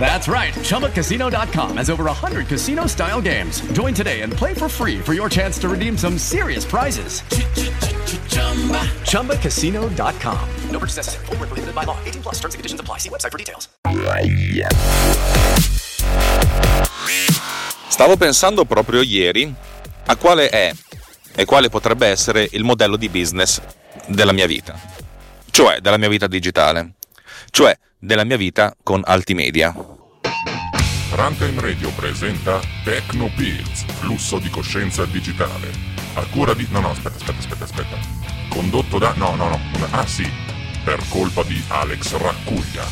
That's right. ChumbaCasino.com has over 100 casino style games. Join today and play for free for your chance to redeem some serious prizes. ChumbaCasino.com. No purchase necessary. Full prohibited by law. 18 plus terms and conditions apply. See website for details. Stavo pensando proprio ieri a quale è e quale potrebbe essere il modello di business della mia vita, cioè della mia vita digitale, cioè della mia vita con Altimedia. Runtime Radio presenta Techno Pills, flusso di coscienza digitale. A cura di. No, no, aspetta, aspetta, aspetta, aspetta. Condotto da. No, no, no. Ah, sì. Per colpa di Alex Raccuglia.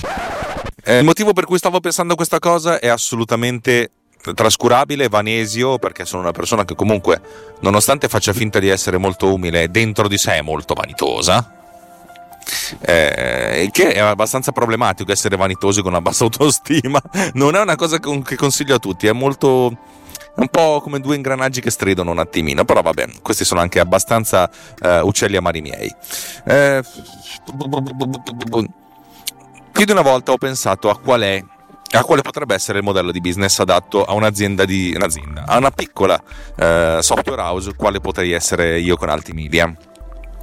Eh, il motivo per cui stavo pensando a questa cosa è assolutamente trascurabile, vanesio, perché sono una persona che comunque, nonostante faccia finta di essere molto umile, dentro di sé è molto vanitosa eh, che è abbastanza problematico essere vanitosi con una bassa autostima. Non è una cosa che consiglio a tutti, è molto un po' come due ingranaggi che stridono un attimino, però vabbè, questi sono anche abbastanza uh, uccelli amari miei. Eh, più di una volta ho pensato a qual è a quale potrebbe essere il modello di business adatto a un'azienda, di, un'azienda a una piccola uh, software house, quale potrei essere io con Altimedia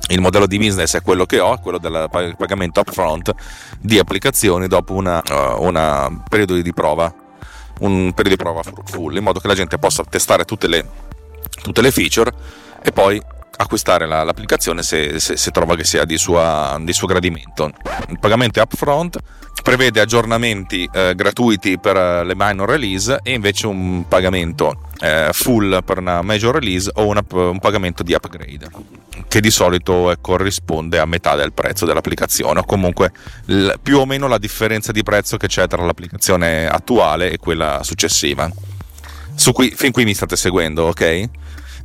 il modello di business è quello che ho, quello del pagamento upfront di applicazioni dopo un uh, periodo di prova, un periodo di prova full, in modo che la gente possa testare tutte le, tutte le feature e poi acquistare la, l'applicazione se, se, se, trova che sia di, sua, di, suo gradimento. Il pagamento è upfront, prevede aggiornamenti eh, gratuiti per eh, le minor release e invece un pagamento eh, full per una major release o una, un pagamento di upgrade che di solito eh, corrisponde a metà del prezzo dell'applicazione o comunque l- più o meno la differenza di prezzo che c'è tra l'applicazione attuale e quella successiva. Su qui, fin qui mi state seguendo, ok?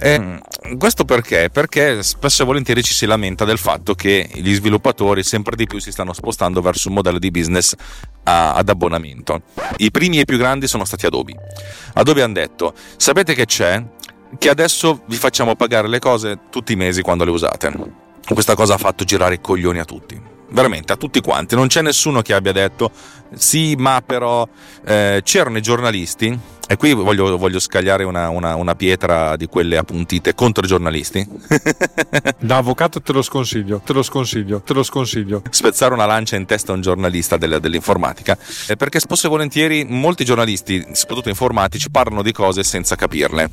Eh, questo perché? Perché spesso e volentieri ci si lamenta del fatto che gli sviluppatori sempre di più si stanno spostando verso un modello di business a, ad abbonamento. I primi e più grandi sono stati Adobe. Adobe hanno detto: Sapete che c'è? Che adesso vi facciamo pagare le cose tutti i mesi quando le usate. Questa cosa ha fatto girare i coglioni a tutti veramente a tutti quanti. Non c'è nessuno che abbia detto sì, ma però eh, c'erano i giornalisti e qui voglio, voglio scagliare una, una, una, pietra di quelle appuntite contro i giornalisti. da avvocato te lo sconsiglio, te lo sconsiglio, te lo sconsiglio. Spezzare una lancia in testa a un giornalista del, dell'informatica, perché spesso e volentieri molti giornalisti, soprattutto informatici, parlano di cose senza capirle.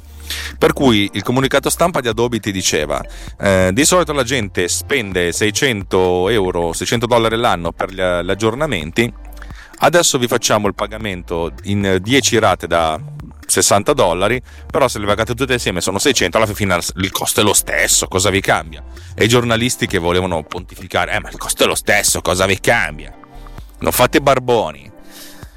Per cui il comunicato stampa di Adobe ti diceva: eh, di solito la gente spende 600 euro, 600 dollari all'anno per gli, gli aggiornamenti Adesso vi facciamo il pagamento in 10 rate da 60 dollari, però se le pagate tutte insieme sono 600, alla fine il costo è lo stesso, cosa vi cambia? E i giornalisti che volevano pontificare, eh ma il costo è lo stesso, cosa vi cambia? Non fate barboni.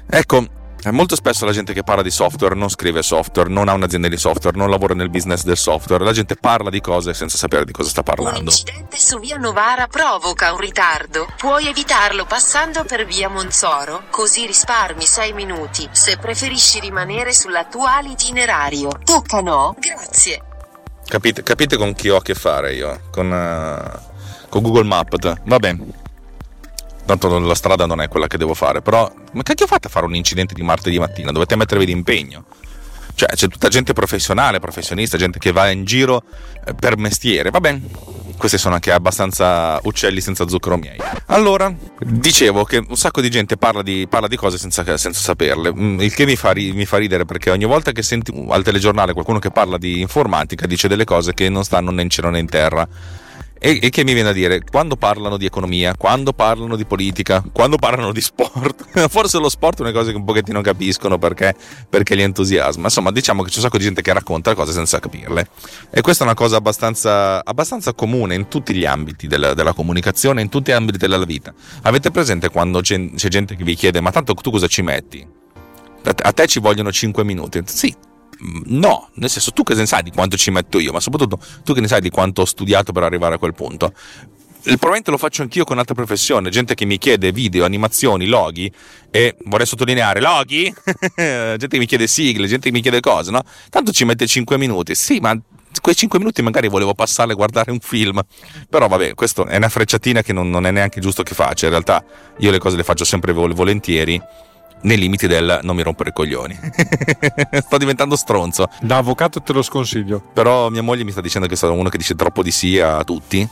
Ecco, eh, molto spesso la gente che parla di software non scrive software, non ha un'azienda di software, non lavora nel business del software, la gente parla di cose senza sapere di cosa sta parlando. Un incidente su via Novara provoca un ritardo. Puoi evitarlo passando per via Monzoro, così risparmi 6 minuti. Se preferisci rimanere sull'attuale itinerario, tocca no? Grazie. Capite, capite con chi ho a che fare io? Con, uh, con Google Maps. Va bene tanto la strada non è quella che devo fare, però ma che fate a fare un incidente di martedì mattina? Dovete mettervi d'impegno. Cioè, c'è tutta gente professionale, professionista, gente che va in giro eh, per mestiere. Va bene, questi sono anche abbastanza uccelli senza zucchero miei. Allora, dicevo che un sacco di gente parla di, parla di cose senza, senza, saperle, mm, il che mi fa, mi fa, ridere perché ogni volta che senti al telegiornale qualcuno che parla di informatica dice delle cose che non stanno né in cielo né in terra e, e, che mi viene a dire, quando parlano di economia, quando parlano di politica, quando parlano di sport, forse lo sport è una cosa che un pochettino capiscono perché, perché li entusiasma. Insomma, diciamo che c'è un sacco di gente che racconta cose senza capirle. E questa è una cosa abbastanza, abbastanza comune in tutti gli ambiti della, della, comunicazione, in tutti gli ambiti della vita. Avete presente quando c'è, c'è gente che vi chiede, ma tanto tu cosa ci metti? A te ci vogliono 5 minuti. Sì, no, nel senso tu che ne sai di quanto ci metto io, ma soprattutto tu che ne sai di quanto ho studiato per arrivare a quel punto. probabilmente lo faccio anch'io con altre professioni, gente che mi chiede video, animazioni, loghi e vorrei sottolineare loghi, gente che mi chiede sigle, gente che mi chiede cose, no? Tanto ci mette 5 minuti, sì, ma quei 5 minuti magari volevo passarle a guardare un film, però vabbè, questa è una frecciatina che non, non, è neanche giusto che faccia, in realtà io le cose le faccio sempre vol- volentieri nei limiti del non mi rompere i coglioni. Sto diventando stronzo. Da avvocato te lo sconsiglio. Però mia moglie mi sta dicendo che sono uno che dice troppo di sì a tutti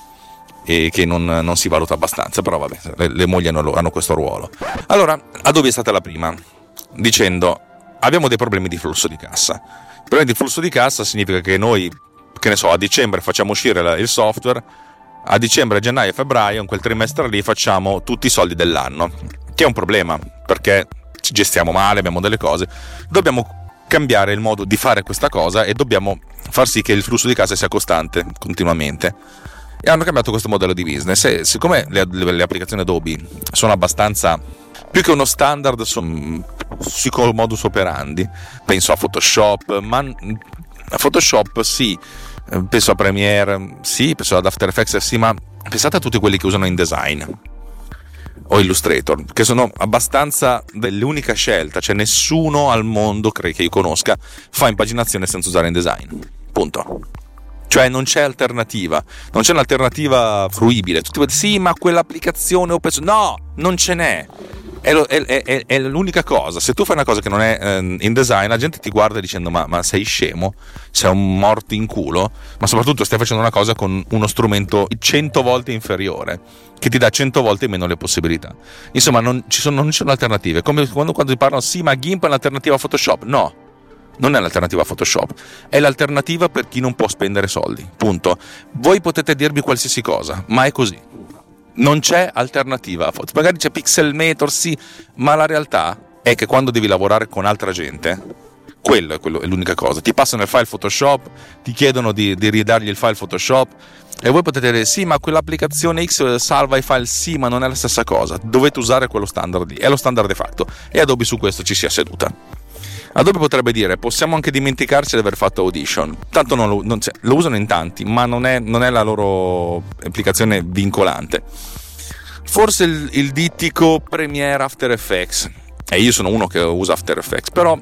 e che non, non si valuta abbastanza, però vabbè, le, le mogli hanno, hanno questo ruolo. Allora, Adobe è stata la prima, dicendo abbiamo dei problemi di flusso di cassa. I problemi di flusso di cassa significa che noi, che ne so, a dicembre facciamo uscire il software, a dicembre, gennaio e febbraio, in quel trimestre lì, facciamo tutti i soldi dell'anno, che è un problema, perché ci gestiamo male, abbiamo delle cose, dobbiamo cambiare il modo di fare questa cosa e dobbiamo far sì che il flusso di cassa sia costante continuamente. E hanno cambiato questo modello di business e siccome le, le, le applicazioni Adobe sono abbastanza più che uno standard sono col modus operandi penso a Photoshop ma a Photoshop sì penso a Premiere sì penso ad After Effects sì ma pensate a tutti quelli che usano InDesign o Illustrator, che sono abbastanza dell'unica scelta, cioè nessuno al mondo, che io conosca, fa impaginazione senza usare InDesign. Punto. Cioè non c'è alternativa, non c'è un'alternativa fruibile. Tutti dicono sì, ma quell'applicazione open source. No, non ce n'è. È, lo, è, è, è, l'unica cosa. Se tu fai una cosa che non è eh, in design, la gente ti guarda dicendo: ma, ma, sei scemo? Sei un morto in culo? Ma soprattutto stai facendo una cosa con uno strumento 100 volte inferiore, che ti dà 100 volte meno le possibilità. Insomma, non ci sono, non ci sono alternative. Come quando, quando ti parlano: sì, ma GIMP è un'alternativa a Photoshop. No, non è l'alternativa a Photoshop, è l'alternativa per chi non può spendere soldi. Punto. Voi potete dirmi qualsiasi cosa, ma è così. Non c'è alternativa. Magari c'è Pixelmator, sì, ma la realtà è che quando devi lavorare con altra gente, quello è, quello è l'unica cosa. Ti passano il file Photoshop, ti chiedono di, di ridargli il file Photoshop e voi potete dire sì, ma quell'applicazione X salva i file, sì, ma non è la stessa cosa. Dovete usare quello standard lì, è lo standard de facto e Adobe su questo ci si è seduta. Adobe potrebbe dire possiamo anche dimenticarci di aver fatto Audition, tanto non lo, non, cioè, lo usano in tanti, ma non è, non è, la loro applicazione vincolante. Forse il, il dittico Premiere After Effects, e io sono uno che usa After Effects, però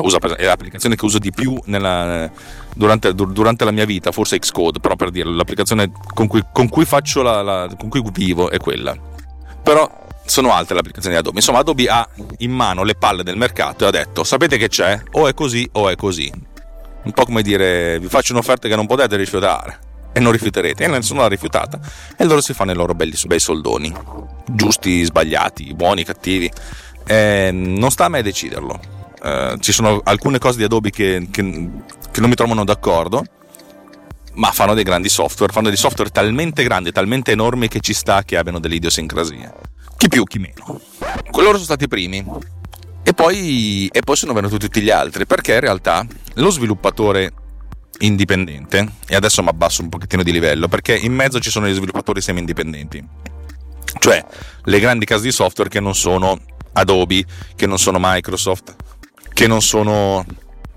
usa, è l'applicazione che uso di più nella, durante, durante, la mia vita, forse Xcode, però per dire l'applicazione con cui, con cui faccio la, la, con cui vivo è quella. Però sono altre le applicazioni di Adobe. Insomma, Adobe ha in mano le palle del mercato e ha detto: sapete che c'è? O è così o è così. Un po' come dire: vi faccio un'offerta che non potete rifiutare. E non rifiuterete, e nessuno l'ha rifiutata. E loro si fanno i loro belli, bei soldoni, giusti, sbagliati, buoni, cattivi. E non sta a me deciderlo. Eh, ci sono alcune cose di Adobe che, che, che non mi trovano d'accordo ma fanno dei grandi software, fanno dei software talmente grandi, talmente enormi che ci sta che abbiano delle idiosincrasie chi più, chi meno. Loro sono stati i primi. E poi, e poi sono venuti tutti gli altri, perché in realtà lo sviluppatore indipendente, e adesso mi abbasso un pochettino di livello, perché in mezzo ci sono gli sviluppatori semi-indipendenti, cioè le grandi case di software che non sono Adobe, che non sono Microsoft, che non sono,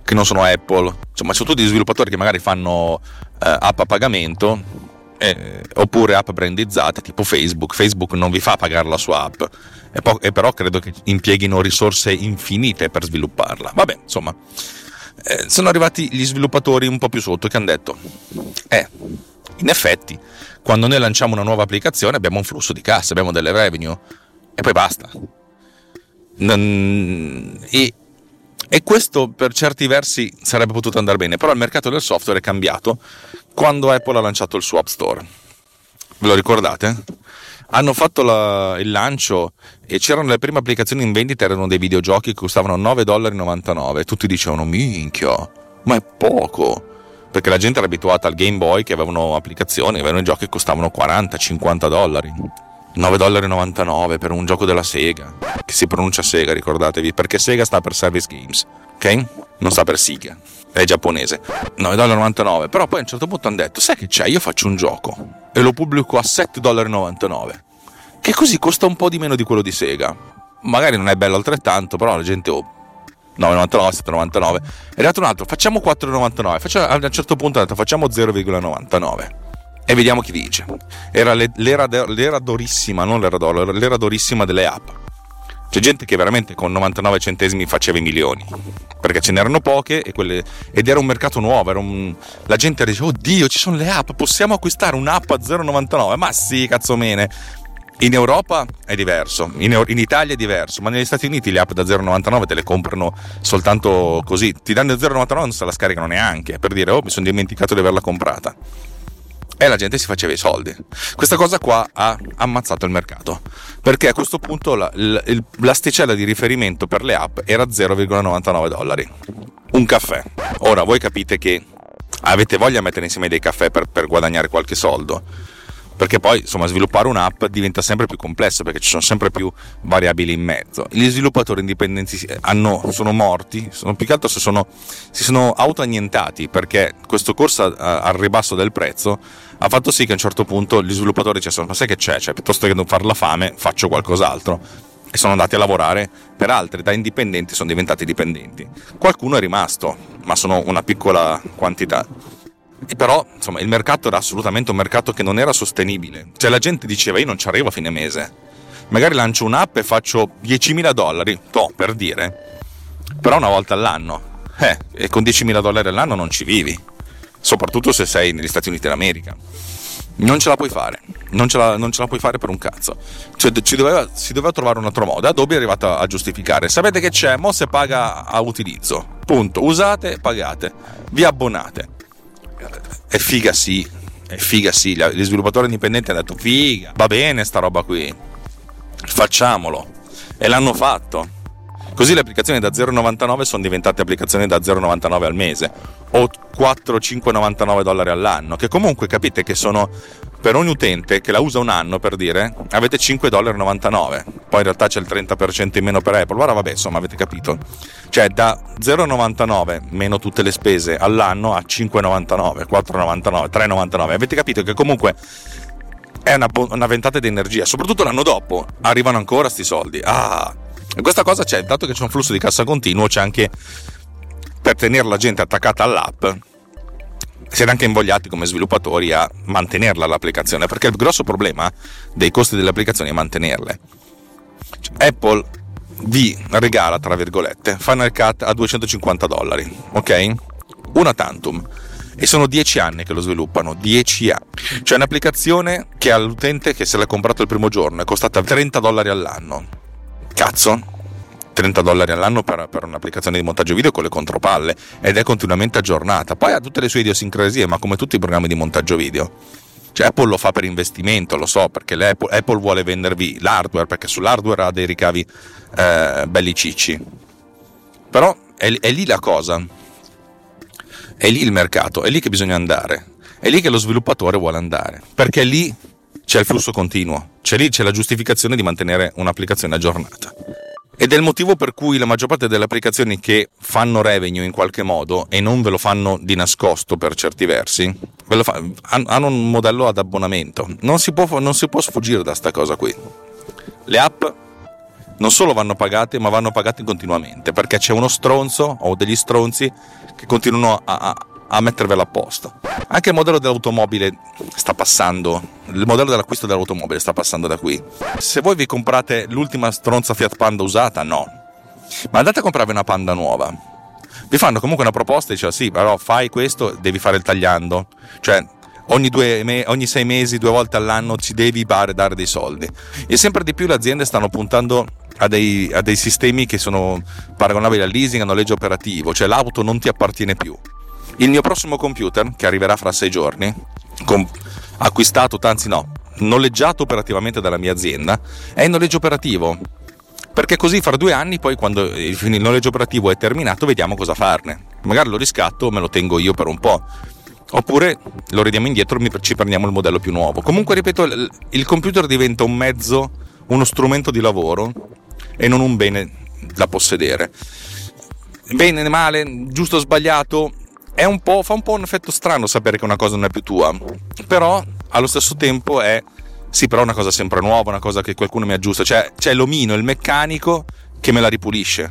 che non sono Apple, insomma sono tutti sviluppatori che magari fanno eh, app a pagamento eh, oppure app brandizzate tipo Facebook. Facebook non vi fa pagare la sua app, e, po- e però credo che impieghino risorse infinite per svilupparla. Vabbè, insomma, eh, sono arrivati gli sviluppatori un po' più sotto che hanno detto, eh, in effetti, quando noi lanciamo una nuova applicazione abbiamo un flusso di cassa, abbiamo delle revenue e poi basta. E, e questo per certi versi sarebbe potuto andare bene, però il mercato del software è cambiato quando Apple ha lanciato il suo App Store. Ve lo ricordate? Hanno fatto la, il lancio e c'erano le prime applicazioni in vendita, erano dei videogiochi che costavano 9,99 Tutti dicevano, minchia, ma è poco. Perché la gente era abituata al Game Boy che avevano applicazioni, avevano giochi che costavano 40-50 dollari. 9,99 per un gioco della Sega, che si pronuncia Sega, ricordatevi, perché Sega sta per Service Games, ok? Non sta per Sega è giapponese, 9,99 però poi a un certo punto hanno detto sai che c'è? Io faccio un gioco. E lo pubblico a 7,99 che così costa un po' di meno di quello di Sega. Magari non è bello altrettanto però la gente oh 9,99 7,99 è arrivato un altro facciamo 4,99 facciamo, a un certo punto hanno detto facciamo 0,99 E vediamo chi vince. Era le- l'era, l'era dorissima, non l'era d'oro, l'era dorissima delle app. C'è gente che veramente con 99 centesimi faceva i milioni, perché ce n'erano poche e quelle- ed era un mercato nuovo, un- la gente diceva, oddio ci sono le app, possiamo acquistare un'app a 0,99? Ma sì, cazzo mene. In Europa è diverso, in, in Italia è diverso, ma negli Stati Uniti le app da 0,99 te le comprano soltanto così, ti danno il 0,99 non se la scaricano neanche, per dire, oh mi sono dimenticato di averla comprata e la gente si faceva i soldi. Questa cosa qua ha ammazzato il mercato perché a questo punto la, il- l'asticella di riferimento per le app era 0,99 dollari. Un caffè. Ora voi capite che avete voglia di mettere insieme dei caffè per, per guadagnare qualche soldo. Perché poi insomma sviluppare un'app diventa sempre più complesso perché ci sono sempre più variabili in mezzo. Gli sviluppatori indipendenti hanno- sono morti, sono più che altro si sono, si sono autoannientati perché questo corso a- al ribasso del prezzo ha fatto sì che a un certo punto gli sviluppatori dicessero ma sai che c'è? Cioè, piuttosto che non far la fame faccio qualcos'altro e sono andati a lavorare per altri, da indipendenti sono diventati dipendenti. Qualcuno è rimasto, ma sono una piccola quantità. Però, insomma, il mercato era assolutamente un mercato che non era sostenibile. Cioè la gente diceva io non ci arrivo a fine mese. Magari lancio un'app e faccio 10.000 dollari, to, per dire. Però una volta all'anno. Eh, e con 10.000 dollari all'anno non ci vivi. Soprattutto se sei negli Stati Uniti d'America. Non ce la puoi fare, non ce la, non ce la puoi fare per un cazzo. Cioè, ci doveva- si doveva trovare un altro modo. Adobe è arrivato a giustificare. Sapete che c'è? Mo se paga a utilizzo. Punto. Usate, pagate. Vi abbonate. È figa sì, è figa sì. Gli sviluppatori indipendenti hanno detto figa, va bene sta roba qui. Facciamolo. E l'hanno fatto. Così le applicazioni da 0,99 sono diventate applicazioni da 0,99 al mese o 4, 5,99 dollari all'anno, che comunque capite che sono per ogni utente che la usa un anno per dire avete 5,99 dollari. Poi in realtà c'è il 30% in meno per Apple. Ora vabbè, insomma, avete capito. Cioè da 0,99 meno tutte le spese all'anno a 5,99, 4,99, 3,99. Avete capito che comunque è una, una ventata di energia, soprattutto l'anno dopo arrivano ancora sti soldi. Ah, questa cosa c'è, dato che c'è un flusso di cassa continuo, c'è anche per tenere la gente attaccata all'app. Siete anche invogliati come sviluppatori a mantenerla l'applicazione, perché il grosso problema dei costi delle applicazioni è mantenerle. Cioè, Apple vi regala, tra virgolette, Final Cut a 250 dollari, ok? Una tantum. E sono 10 anni che lo sviluppano, 10 anni. C'è un'applicazione che all'utente che se l'ha comprato il primo giorno è costata 30 dollari all'anno. Cazzo, 30 dollari all'anno per, per un'applicazione di montaggio video con le contropalle ed è continuamente aggiornata. Poi ha tutte le sue idiosincrasie, ma come tutti i programmi di montaggio video. Cioè Apple lo fa per investimento, lo so, perché Apple vuole vendervi l'hardware, perché sull'hardware ha dei ricavi eh, belli cicci. Però è, è lì la cosa, è lì il mercato, è lì che bisogna andare, è lì che lo sviluppatore vuole andare, perché lì c'è il flusso continuo, c'è lì c'è la giustificazione di mantenere un'applicazione aggiornata. Ed è il motivo per cui la maggior parte delle applicazioni che fanno revenue in qualche modo e non ve lo fanno di nascosto per certi versi, fa- han- hanno un modello ad abbonamento. Non si può, non si può sfuggire da sta cosa qui. Le app non solo vanno pagate, ma vanno pagate continuamente perché c'è uno stronzo o degli stronzi che continuano a, a, a mettervela a posto. Anche il modello dell'automobile sta passando, il modello dell'acquisto dell'automobile sta passando da qui. Se voi vi comprate l'ultima stronza Fiat Panda usata, no. Ma andate a comprarvi una Panda nuova. Vi fanno comunque una proposta e dice sì, però fai questo, devi fare il tagliando. Cioè, ogni, due ogni sei mesi, due volte all'anno ci devi dare, dare dei soldi. E sempre di più le aziende stanno puntando a dei, a dei sistemi che sono paragonabili al leasing, a noleggio operativo, cioè l'auto non ti appartiene più. Il mio prossimo computer, che arriverà fra sei giorni, com- acquistato, anzi no, noleggiato operativamente dalla mia azienda, è in noleggio operativo. Perché così fra due anni, poi quando il il noleggio operativo è terminato, vediamo cosa farne. Magari lo riscatto, me lo tengo io per un po'. Oppure lo ridiamo indietro e ci prendiamo il modello più nuovo. Comunque, ripeto, il- computer diventa un mezzo, uno strumento di lavoro e non un bene da possedere. Bene, male, giusto o sbagliato, un fa un po' un effetto strano sapere che una cosa non è più tua, però allo stesso tempo è, sì, però è una cosa sempre nuova, una cosa che qualcuno mi aggiusta, cioè c'è l'omino, il meccanico che me la ripulisce.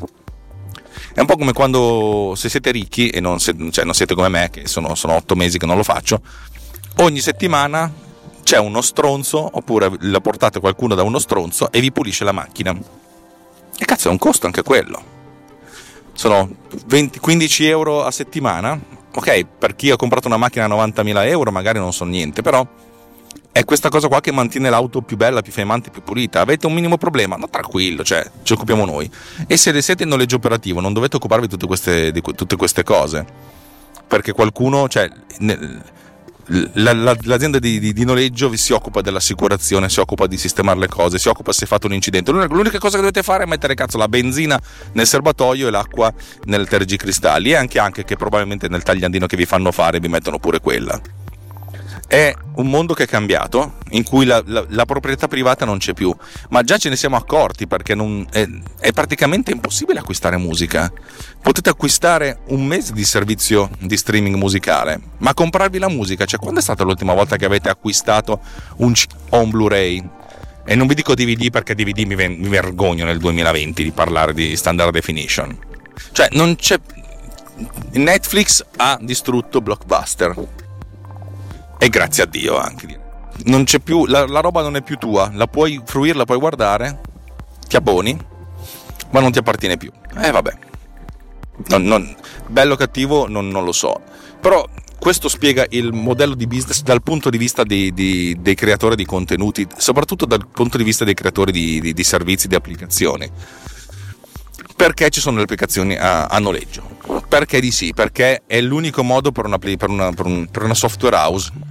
È un po' come quando se siete ricchi e non, se- cioè, non siete come me, che sono, sono otto mesi che non lo faccio, ogni settimana c'è uno stronzo, oppure la portate qualcuno da uno stronzo e vi pulisce la macchina. E cazzo, è un costo anche quello. Sono 20, 15 euro a settimana. Ok, per chi ha comprato una macchina a 90.000 euro magari non so niente, però è questa cosa qua che mantiene l'auto più bella, più femmante, più pulita. Avete un minimo problema? No, tranquillo, cioè, ci occupiamo noi. E se siete in noleggio operativo, non dovete occuparvi di tutte queste, di tutte queste cose. Perché qualcuno, cioè, la, l'azienda di, di, di, noleggio si occupa dell'assicurazione, si occupa di sistemare le cose, si occupa se fate un incidente. L'unica, cosa che dovete fare è mettere cazzo la benzina nel serbatoio e l'acqua nel tergicristalli e anche, anche che probabilmente nel tagliandino che vi fanno fare vi mettono pure quella è un mondo che è cambiato, in cui la, la, la, proprietà privata non c'è più, ma già ce ne siamo accorti perché non, è, è, praticamente impossibile acquistare musica. Potete acquistare un mese di servizio di streaming musicale, ma comprarvi la musica, cioè quando è stata l'ultima volta che avete acquistato un o un Blu-ray? E non vi dico DVD perché DVD mi, mi vergogno nel 2020 di parlare di standard definition. Cioè non c'è... Netflix ha distrutto Blockbuster e grazie a Dio anche. Non c'è più, la, la roba non è più tua, la puoi fruire, la puoi guardare, ti abboni, ma non ti appartiene più. Eh vabbè. Non, non, bello o cattivo non, non, lo so. Però questo spiega il modello di business dal punto di vista di, di, dei creatori di contenuti, soprattutto dal punto di vista dei creatori di, di servizi, di applicazioni. Perché ci sono le applicazioni a, a, noleggio? Perché di sì? Perché è l'unico modo per una, per una, per un, per una software house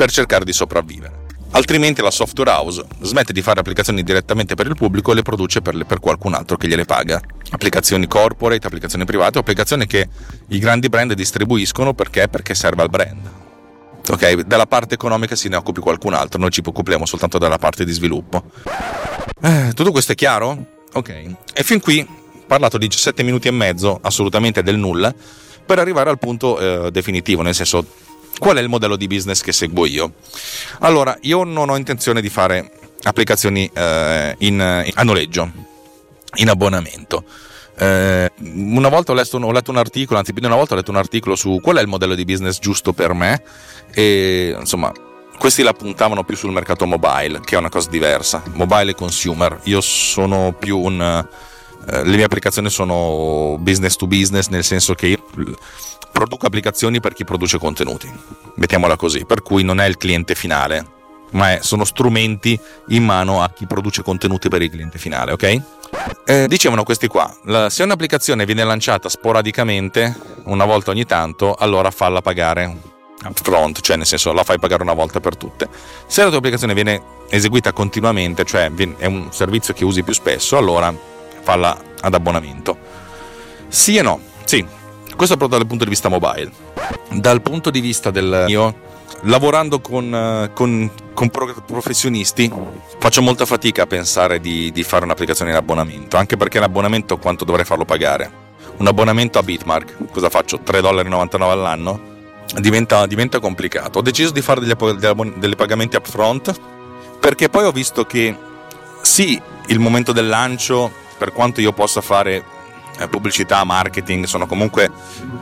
per cercare di sopravvivere. Altrimenti la software house smette di fare applicazioni direttamente per il pubblico e le produce per, le, per qualcun altro che gliele paga. Applicazioni corporate, applicazioni private, applicazioni che i grandi brand distribuiscono perché? Perché serve al brand. Ok, della parte economica se ne occupi qualcun altro, noi ci occupiamo soltanto della parte di sviluppo. Eh, tutto questo è chiaro? Ok, e fin qui ho parlato di 17 minuti e mezzo, assolutamente del nulla, per arrivare al punto eh, definitivo, nel senso Qual è il modello di business che seguo io? Allora, io non ho intenzione di fare applicazioni eh, in, a noleggio, in abbonamento. Eh, una volta ho letto, ho letto, un articolo, anzi più di una volta ho letto un articolo su qual è il modello di business giusto per me e insomma questi la puntavano più sul mercato mobile, che è una cosa diversa, mobile e consumer. Io sono più un... Eh, le mie applicazioni sono business to business, nel senso che io produco applicazioni per chi produce contenuti, mettiamola così, per cui non è il cliente finale, ma è, sono strumenti in mano a chi produce contenuti per il cliente finale, ok? Eh, dicevano questi qua, la, se un'applicazione viene lanciata sporadicamente, una volta ogni tanto, allora falla pagare upfront, cioè nel senso la fai pagare una volta per tutte. Se la tua applicazione viene eseguita continuamente, cioè è un servizio che usi più spesso, allora falla ad abbonamento. Sì e no, sì, questo proprio dal punto di vista mobile. Dal punto di vista del mio, lavorando con, eh, con, con professionisti, faccio molta fatica a pensare di, di fare un'applicazione in abbonamento, anche perché l'abbonamento quanto dovrei farlo pagare? Un abbonamento a Bitmark, cosa faccio? 3,99$ all'anno? Diventa, diventa, complicato. Ho deciso di fare degli, degli, pagamenti upfront perché poi ho visto che sì, il momento del lancio, per quanto io possa fare pubblicità, marketing, sono comunque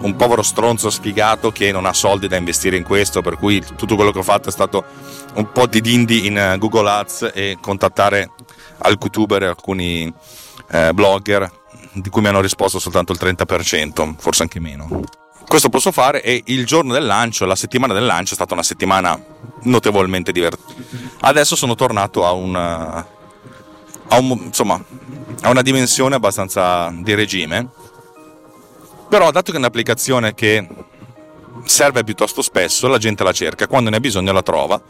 un povero stronzo sfigato che non ha soldi da investire in questo, per cui tutto quello che ho fatto è stato un po' di dindi in eh, Google Ads e contattare alcuni youtuber alcuni eh, blogger di cui mi hanno risposto soltanto il 30%, forse anche meno. Questo posso fare e il giorno del lancio, la settimana del lancio è stata una settimana notevolmente divertente. Adesso sono tornato a un, a un insomma, ha una dimensione abbastanza di regime, però dato che è un'applicazione che serve piuttosto spesso, la gente la cerca, quando ne ha bisogno la trova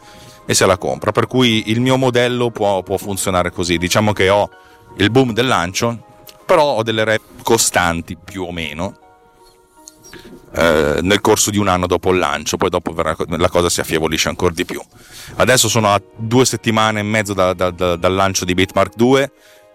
e se la compra, per cui il mio modello può, può funzionare così, diciamo che ho il boom del lancio, però ho delle rep costanti più o meno eh, nel corso di un anno dopo il lancio, poi dopo la cosa si affievolisce ancora di più. Adesso sono a due settimane e mezzo da, da, da, dal lancio di Bitmark 2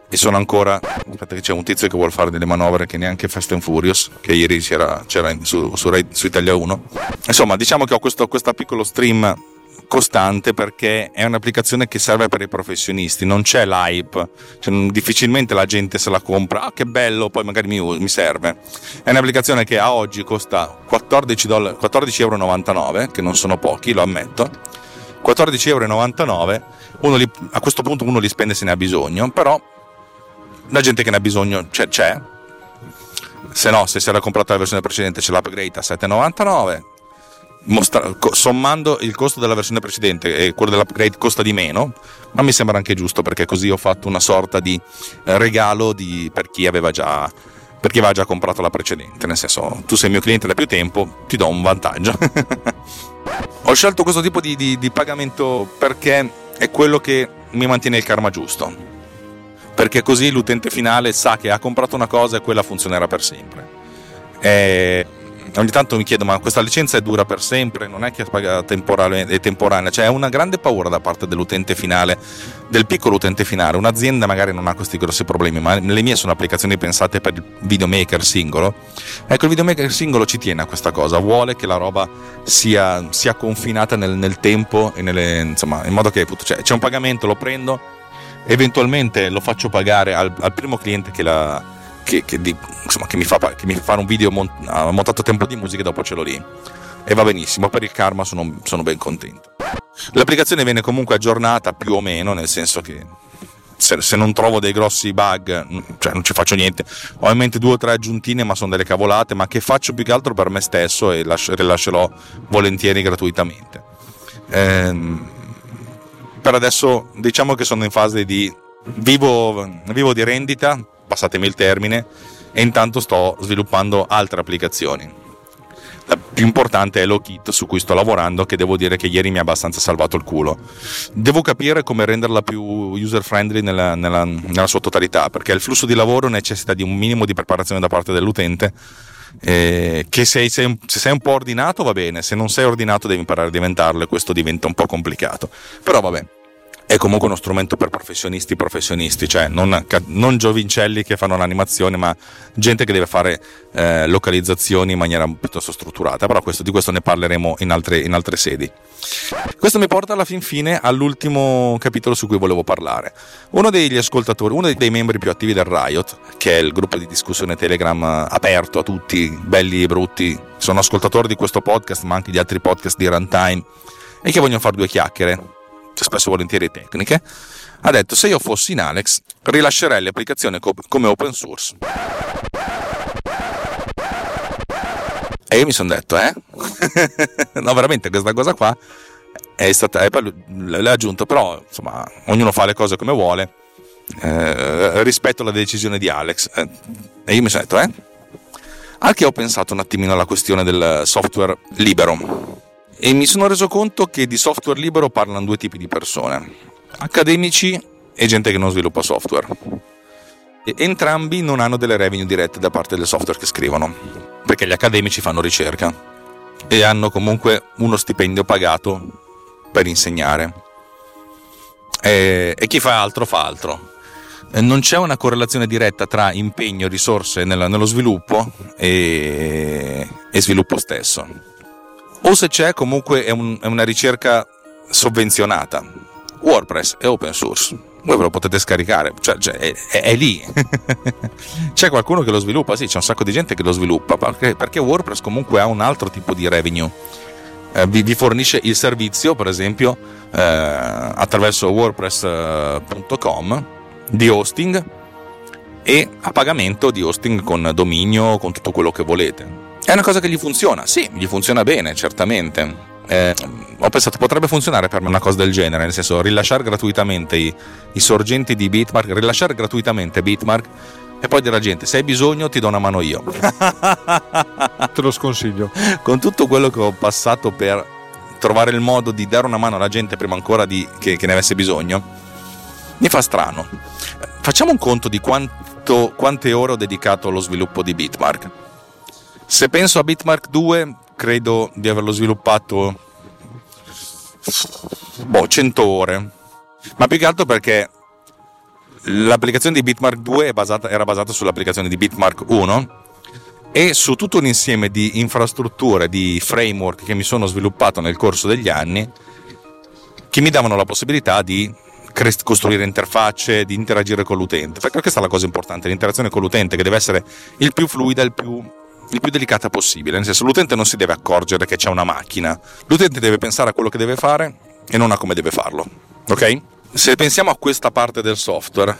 e sono ancora aspetta c'è un tizio che vuole fare delle manovre che neanche Fast and Furious che ieri c'era, c'era su, su, su, Italia 1 insomma diciamo che ho questo, piccolo stream costante perché è un'applicazione che serve per i professionisti, non c'è l'hype, cioè, difficilmente la gente se la compra, ah che bello, poi magari mi, mi serve. È un'applicazione che a oggi costa 14,99 doll- 14 euro, che non sono pochi, lo ammetto. 14,99 euro, a questo punto uno li spende se ne ha bisogno, però la gente che ne ha bisogno c'è, c'è. se no se si era comprata la versione precedente c'è l'upgrade a 7,99 mostra- sommando il costo della versione precedente e quello dell'upgrade costa di meno, ma mi sembra anche giusto perché così ho fatto una sorta di eh, regalo di, per chi aveva già per chi aveva già comprato la precedente, nel senso tu sei mio cliente da più tempo, ti do un vantaggio. ho scelto questo tipo di, di, di pagamento perché è quello che mi mantiene il karma giusto, perché così l'utente finale sa che ha comprato una cosa e quella funzionerà per sempre. E ogni tanto mi chiedo ma questa licenza è dura per sempre? Non è che è temporanea. Cioè è una grande paura da parte dell'utente finale del piccolo utente finale. Un'azienda magari non ha questi grossi problemi ma le mie sono applicazioni pensate per il videomaker singolo. Ecco il videomaker singolo ci tiene a questa cosa vuole che la roba sia, sia confinata nel, nel tempo e nelle, insomma in modo che cioè, c'è un pagamento lo prendo eventualmente lo faccio pagare al, al primo cliente che la che, che, di, insomma, che, mi fa, mi fa, un video mont, montato a tempo di musica e dopo ce l'ho lì. E va benissimo, per il karma sono, sono ben contento. L'applicazione viene comunque aggiornata più o meno, nel senso che se, se, non trovo dei grossi bug, cioè non ci faccio niente. Ho in mente due o tre aggiuntine, ma sono delle cavolate, ma che faccio più che altro per me stesso e rilascerò volentieri gratuitamente. Ehm, per adesso diciamo che sono in fase di vivo, vivo di rendita, passatemi il termine, e intanto sto sviluppando altre applicazioni. La più importante è Lokit su cui sto lavorando, che devo dire che ieri mi ha abbastanza salvato il culo. Devo capire come renderla più user friendly nella, nella, nella sua totalità, perché il flusso di lavoro necessita di un minimo di preparazione da parte dell'utente. Eh, che se sei, se sei un po' ordinato va bene, se non sei ordinato devi imparare a diventarlo e questo diventa un po' complicato. Però vabbè, è comunque uno strumento per professionisti professionisti, cioè non, non giovincelli che fanno l'animazione, ma gente che deve fare eh, localizzazioni in maniera piuttosto strutturata. Però questo, di questo ne parleremo in altre, in altre sedi. Questo mi porta alla fin fine all'ultimo capitolo su cui volevo parlare. Uno degli ascoltatori, uno dei membri più attivi del Riot, che è il gruppo di discussione Telegram aperto a tutti, belli e brutti, sono ascoltatori di questo podcast, ma anche di altri podcast di runtime, e che vogliono fare due chiacchiere spesso e volentieri tecniche, ha detto se io fossi in Alex rilascerei le applicazioni come open source. E io mi sono detto, eh? no, veramente questa cosa qua è stata, poi l'ha aggiunto, però insomma, ognuno fa le cose come vuole, eh, rispetto alla decisione di Alex. Eh, e io mi sono detto, eh? Anche ho pensato un attimino alla questione del software libero e mi sono reso conto che di software libero parlano due tipi di persone, accademici e gente che non sviluppa software. E entrambi non hanno delle revenue dirette da parte del software che scrivono, perché gli accademici fanno ricerca e hanno comunque uno stipendio pagato per insegnare. E, e chi fa altro fa altro. Non c'è una correlazione diretta tra impegno e risorse nello sviluppo e, e sviluppo stesso o se c'è comunque è, un, è una ricerca sovvenzionata. WordPress è open source, voi ve lo potete scaricare, cioè, cioè è, è, è, lì. c'è qualcuno che lo sviluppa, sì, c'è un sacco di gente che lo sviluppa, perché, perché WordPress comunque ha un altro tipo di revenue. Eh, vi, vi, fornisce il servizio, per esempio, eh, attraverso wordpress.com di hosting e a pagamento di hosting con dominio, con tutto quello che volete. È una cosa che gli funziona, sì, gli funziona bene, certamente. Eh, ho pensato potrebbe funzionare per me una cosa del genere, nel senso rilasciare gratuitamente i, i sorgenti di Bitmark, rilasciare gratuitamente Bitmark e poi dire alla gente se hai bisogno ti do una mano io. Te lo sconsiglio. Con tutto quello che ho passato per trovare il modo di dare una mano alla gente prima ancora di, che, che, ne avesse bisogno, mi fa strano. Facciamo un conto di quanto, quante ore ho dedicato allo sviluppo di Bitmark se penso a Bitmark 2, credo di averlo sviluppato boh, 100 ore. Ma più che altro perché l'applicazione di Bitmark 2 basata, era basata sull'applicazione di Bitmark 1 e su tutto un insieme di infrastrutture, di framework che mi sono sviluppato nel corso degli anni che mi davano la possibilità di costruire interfacce, di interagire con l'utente, perché questa è la cosa importante, l'interazione con l'utente che deve essere il più fluida, il più, il più delicata possibile, nel senso l'utente non si deve accorgere che c'è una macchina, l'utente deve pensare a quello che deve fare e non a come deve farlo, ok? Se pensiamo a questa parte del software,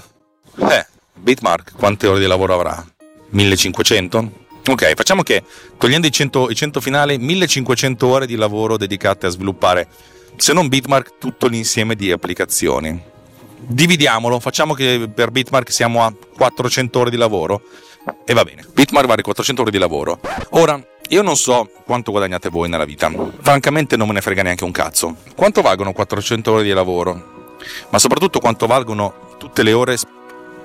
eh, Bitmark quante ore di lavoro avrà? 1500? Ok, facciamo che togliendo i 100, i 100 finali, 1500 ore di lavoro dedicate a sviluppare, se non Bitmark, tutto l'insieme di applicazioni. Dividiamolo, facciamo che per Bitmark siamo a 400 ore di lavoro e va bene. Bitmark vale 400 ore di lavoro. Ora, io non so quanto guadagnate voi nella vita, francamente non me ne frega neanche un cazzo. Quanto valgono 400 ore di lavoro? Ma soprattutto quanto valgono tutte le ore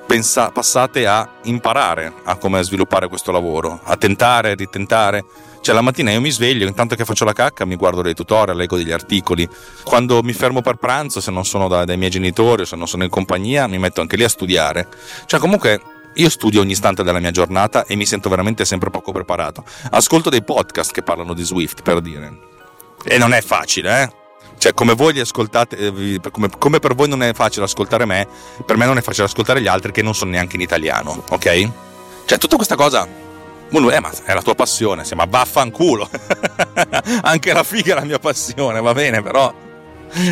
pensa- passate a imparare a come sviluppare questo lavoro, a tentare, ritentare. Cioè la mattina io mi sveglio, intanto che faccio la cacca mi guardo dei tutorial, leggo degli articoli. Quando mi fermo per pranzo, se non sono da, dai miei genitori o se non sono in compagnia, mi metto anche lì a studiare. Cioè comunque io studio ogni istante della mia giornata e mi sento veramente sempre poco preparato. Ascolto dei podcast che parlano di Swift, per dire. E non è facile, eh? Cioè, come eh, come, come, per voi non è facile ascoltare me, per me non è facile ascoltare gli altri che non sono neanche in italiano, ok? Cioè, tutta questa cosa. Eh, ma è la tua passione, sì, ma vaffanculo. Anche la figa è la mia passione, va bene, però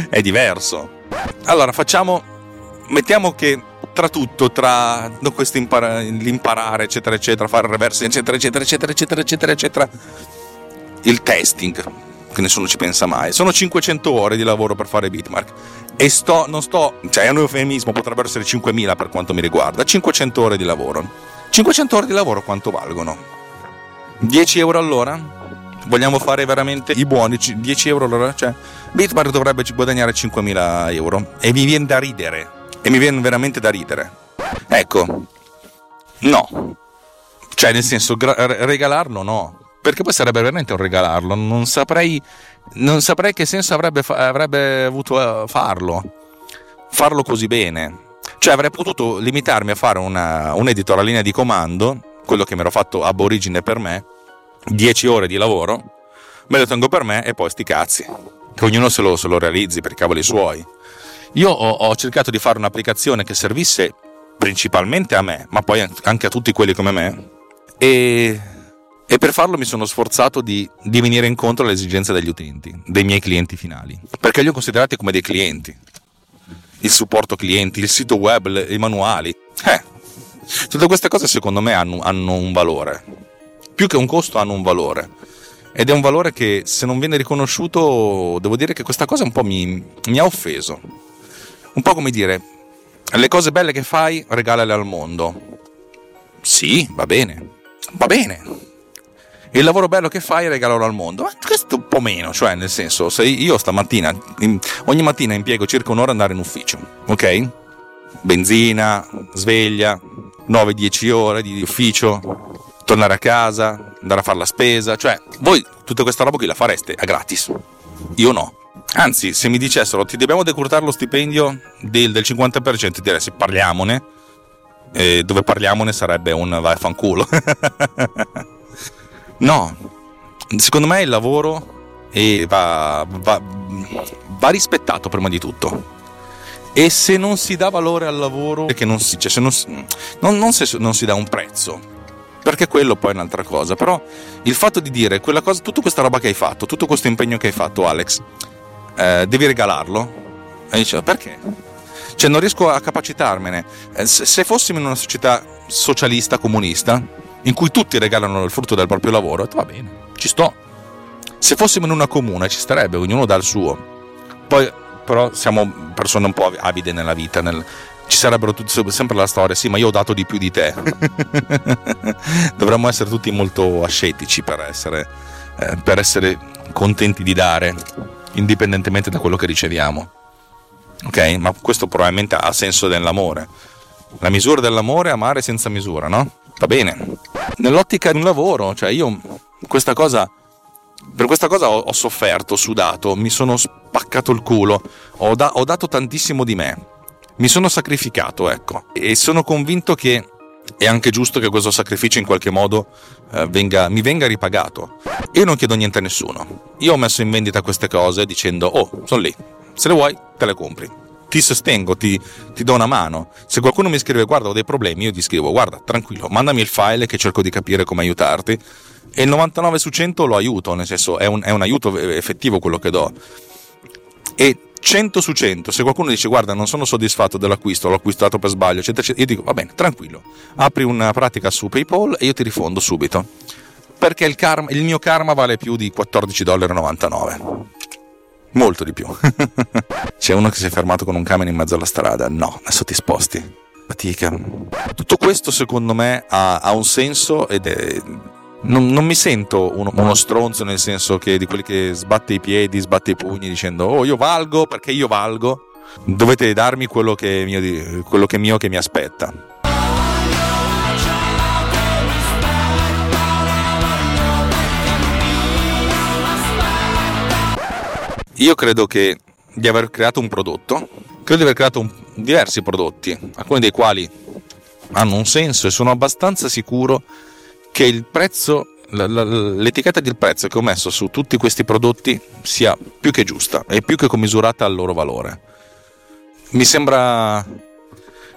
è diverso. Allora, facciamo. Mettiamo che tra tutto, tra questo impara, l'imparare, eccetera, eccetera, fare reverse, eccetera, eccetera, eccetera, eccetera, eccetera, eccetera, il testing che nessuno ci pensa mai. Sono 500 ore di lavoro per fare Bitmark e sto, non sto, cioè è un eufemismo, potrebbero essere 5000 per quanto mi riguarda, 500 ore di lavoro. 500 ore di lavoro quanto valgono? 10 euro all'ora? Vogliamo fare veramente i buoni 10 euro all'ora? Cioè, Bitmark dovrebbe guadagnare 5000 euro e mi viene da ridere, e mi viene veramente da ridere. Ecco, no. Cioè, nel senso, gra- regalarlo no perché poi sarebbe veramente un regalarlo. Non saprei, non saprei che senso avrebbe, avrebbe avuto eh, farlo, farlo così bene. Cioè avrei potuto limitarmi a fare una, un editor a linea di comando, quello che mi ero fatto ab origine per me, 10 ore di lavoro, me lo tengo per me e poi sti cazzi. Che ognuno se lo, se lo realizzi per i cavoli suoi. Io ho, ho cercato di fare un'applicazione che servisse principalmente a me, ma poi anche a tutti quelli come me. E e per farlo mi sono sforzato di, di, venire incontro alle esigenze degli utenti, dei miei clienti finali, perché li ho considerati come dei clienti. Il supporto clienti, il sito web, le, i manuali. Eh, tutte queste cose secondo me hanno, hanno un valore. Più che un costo hanno un valore. Ed è un valore che se non viene riconosciuto, devo dire che questa cosa un po' mi, mi ha offeso. Un po' come dire, le cose belle che fai regalale al mondo. Sì, va bene. Va bene, il lavoro bello che fai regalalo al mondo. Ma questo un po' meno, cioè nel senso, se io stamattina, ogni mattina impiego circa un'ora ad andare in ufficio, ok? Benzina, sveglia, 9-10 ore di ufficio, tornare a casa, andare a fare la spesa, cioè voi tutta questa roba qui la fareste a gratis. Io no. Anzi, se mi dicessero ti dobbiamo decurtare lo stipendio del, del 50%, direi se parliamone, eh, dove parliamone sarebbe un vaffanculo. No, secondo me il lavoro va, va, va, rispettato prima di tutto. E se non si dà valore al lavoro, non si, cioè non, non, se non si dà un prezzo, perché quello poi è un'altra cosa. Però il fatto di dire quella cosa, tutta questa roba che hai fatto, tutto questo impegno che hai fatto, Alex, eh, devi regalarlo. E dice, perché? Cioè, non riesco a capacitarmene. Eh, se, fossimo in una società socialista, comunista, in cui tutti regalano il frutto del proprio lavoro, va bene, ci sto. Se fossimo in una comune ci starebbe, ognuno dà il suo. Poi però siamo persone un po' avide nella vita, nel... ci sarebbero tutti, sempre la storia, sì, ma io ho dato di più di te. Dovremmo essere tutti molto ascetici per essere, eh, per essere contenti di dare, indipendentemente da quello che riceviamo. Ok? Ma questo probabilmente ha senso nell'amore. La misura dell'amore è amare senza misura, no? Va bene. Nell'ottica di un lavoro, cioè io questa cosa per questa cosa ho, ho, sofferto, ho sudato, mi sono spaccato il culo, ho, da, ho, dato tantissimo di me, mi sono sacrificato, ecco, e sono convinto che è anche giusto che questo sacrificio in qualche modo eh, venga, mi venga ripagato. Io non chiedo niente a nessuno, io ho messo in vendita queste cose dicendo, oh, sono lì, Se le vuoi, te le compri. Ti sostengo, ti, ti do una mano. Se qualcuno mi scrive guarda ho dei problemi, io ti scrivo guarda tranquillo, mandami il file che cerco di capire come aiutarti e il 99 su 100 lo aiuto, nel senso è un, è un aiuto effettivo quello che do. E 100 su 100, se qualcuno dice guarda non sono soddisfatto dell'acquisto, l'ho acquistato per sbaglio, eccetera, eccetera, io dico va bene, tranquillo, apri una pratica su PayPal e io ti rifondo subito. Perché il, karma, il mio karma vale più di 14,99 dollari. Molto di più. C'è uno che si è fermato con un camion in mezzo alla strada. No, adesso ti sposti. Fatica. Tutto questo secondo me ha, ha un senso ed è non, non, mi sento uno, uno, stronzo nel senso che di quelli che sbatte i piedi, sbatte i pugni dicendo oh io valgo perché io valgo. Dovete darmi quello che è mio, quello che, è mio che mi aspetta. Io credo che di aver creato un prodotto, credo di aver creato un, diversi prodotti, alcuni dei quali hanno un senso e sono abbastanza sicuro che il prezzo, l'etichetta del prezzo che ho messo su tutti questi prodotti sia più che giusta e più che commisurata al loro valore. Mi sembra,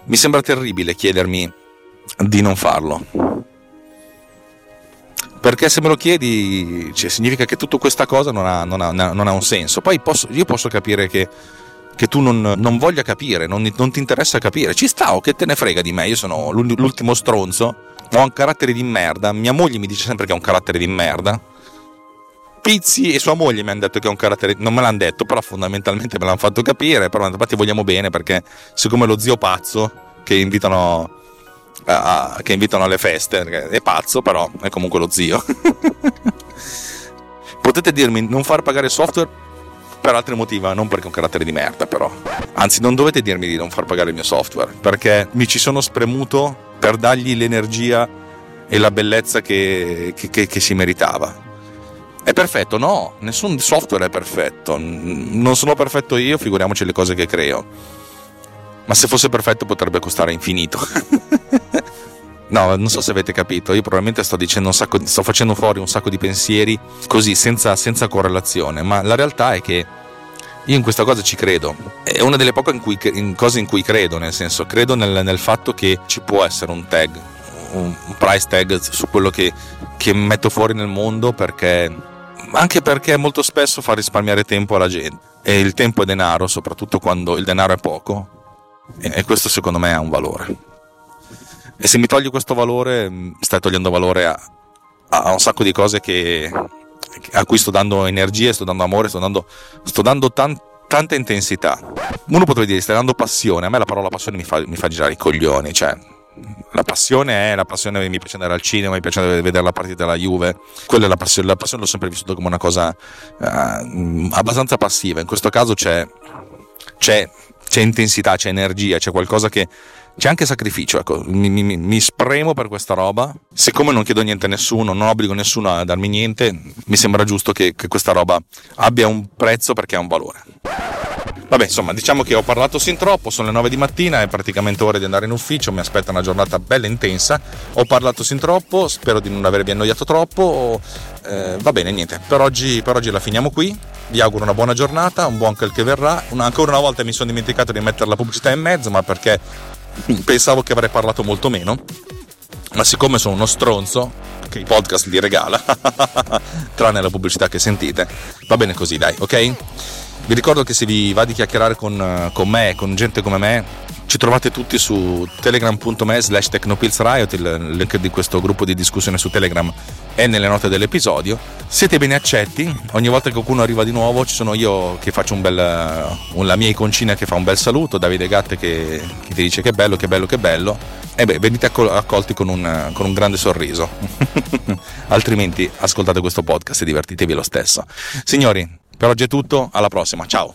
mi sembra terribile chiedermi di non farlo. Perché se me lo chiedi, cioè, significa che tutta questa cosa non ha, non ha, non ha un senso. Poi posso, io posso capire che, che tu non, non, voglia capire, non, non, ti interessa capire. Ci sta o che te ne frega di me? Io sono l'ultimo stronzo ho un carattere di merda. Mia moglie mi dice sempre che ho un carattere di merda. Pizzi e sua moglie mi hanno detto che ho un carattere. Non me l'hanno detto, però fondamentalmente me l'hanno fatto capire. Però infatti vogliamo bene perché, siccome lo zio pazzo che invitano. Che invitano alle feste è pazzo, però è comunque lo zio. Potete dirmi non far pagare software per altri motivi, non perché ho un carattere di merda, però. Anzi, non dovete dirmi di non far pagare il mio software, perché mi ci sono spremuto per dargli l'energia e la bellezza che, che, che si meritava. È perfetto? No, nessun software è perfetto. Non sono perfetto io, figuriamoci le cose che creo. Ma se fosse perfetto potrebbe costare infinito. no, non so se avete capito. Io probabilmente sto sacco, sto facendo fuori un sacco di pensieri così, senza, senza correlazione. Ma la realtà è che io in questa cosa ci credo. È una delle poche in cui, in cose in cui credo, nel senso, credo nel, nel, fatto che ci può essere un tag, un price tag su quello che, che metto fuori nel mondo perché anche perché molto spesso fa risparmiare tempo alla gente e il tempo è denaro, soprattutto quando il denaro è poco e questo secondo me ha un valore. E se mi togli questo valore, stai togliendo valore a, a un sacco di cose che, a cui sto dando energie, sto dando amore, sto dando, sto dando tan, tanta intensità. Uno potrebbe dire stai dando passione, a me la parola passione mi fa, mi fa girare i coglioni, cioè la passione è la passione mi piace andare al cinema mi piace vedere la partita della Juve. Quella è la passione la passione l'ho sempre vissuta come una cosa uh, abbastanza passiva. In questo caso c'è, c'è, c'è intensità c'è energia c'è qualcosa che c'è anche sacrificio, ecco, mi, mi, mi, spremo per questa roba. Siccome non chiedo niente a nessuno, non obbligo nessuno a darmi niente, mi sembra giusto che, che questa roba abbia un prezzo perché ha un valore. Vabbè, insomma, diciamo che ho parlato sin troppo, sono le 9 di mattina, è praticamente ora di andare in ufficio, mi aspetta una giornata bella intensa. Ho parlato sin troppo, spero di non avervi annoiato troppo. Eh, va bene, niente, per oggi, per oggi la finiamo qui. Vi auguro una buona giornata, un buon quel che verrà. Una, ancora una volta mi sono dimenticato di mettere la pubblicità in mezzo, ma perché pensavo che avrei parlato molto meno, ma siccome sono uno stronzo, che i podcast li regala, tranne la pubblicità che sentite, va bene così, dai, ok? Vi ricordo che se vi va di chiacchierare con, con me, con gente come me, ci trovate tutti su telegram.me slash technopillsriot, il link di questo gruppo di discussione su Telegram è nelle note dell'episodio. Siete ben accetti, ogni volta che qualcuno arriva di nuovo ci sono io che faccio un bel, la mia iconcina che fa un bel saluto, Davide Gatte che, che ti dice che bello, che bello, che bello. E beh, venite accolti con un, con un grande sorriso. Altrimenti ascoltate questo podcast e divertitevi lo stesso. Signori, per oggi è tutto, alla prossima, ciao!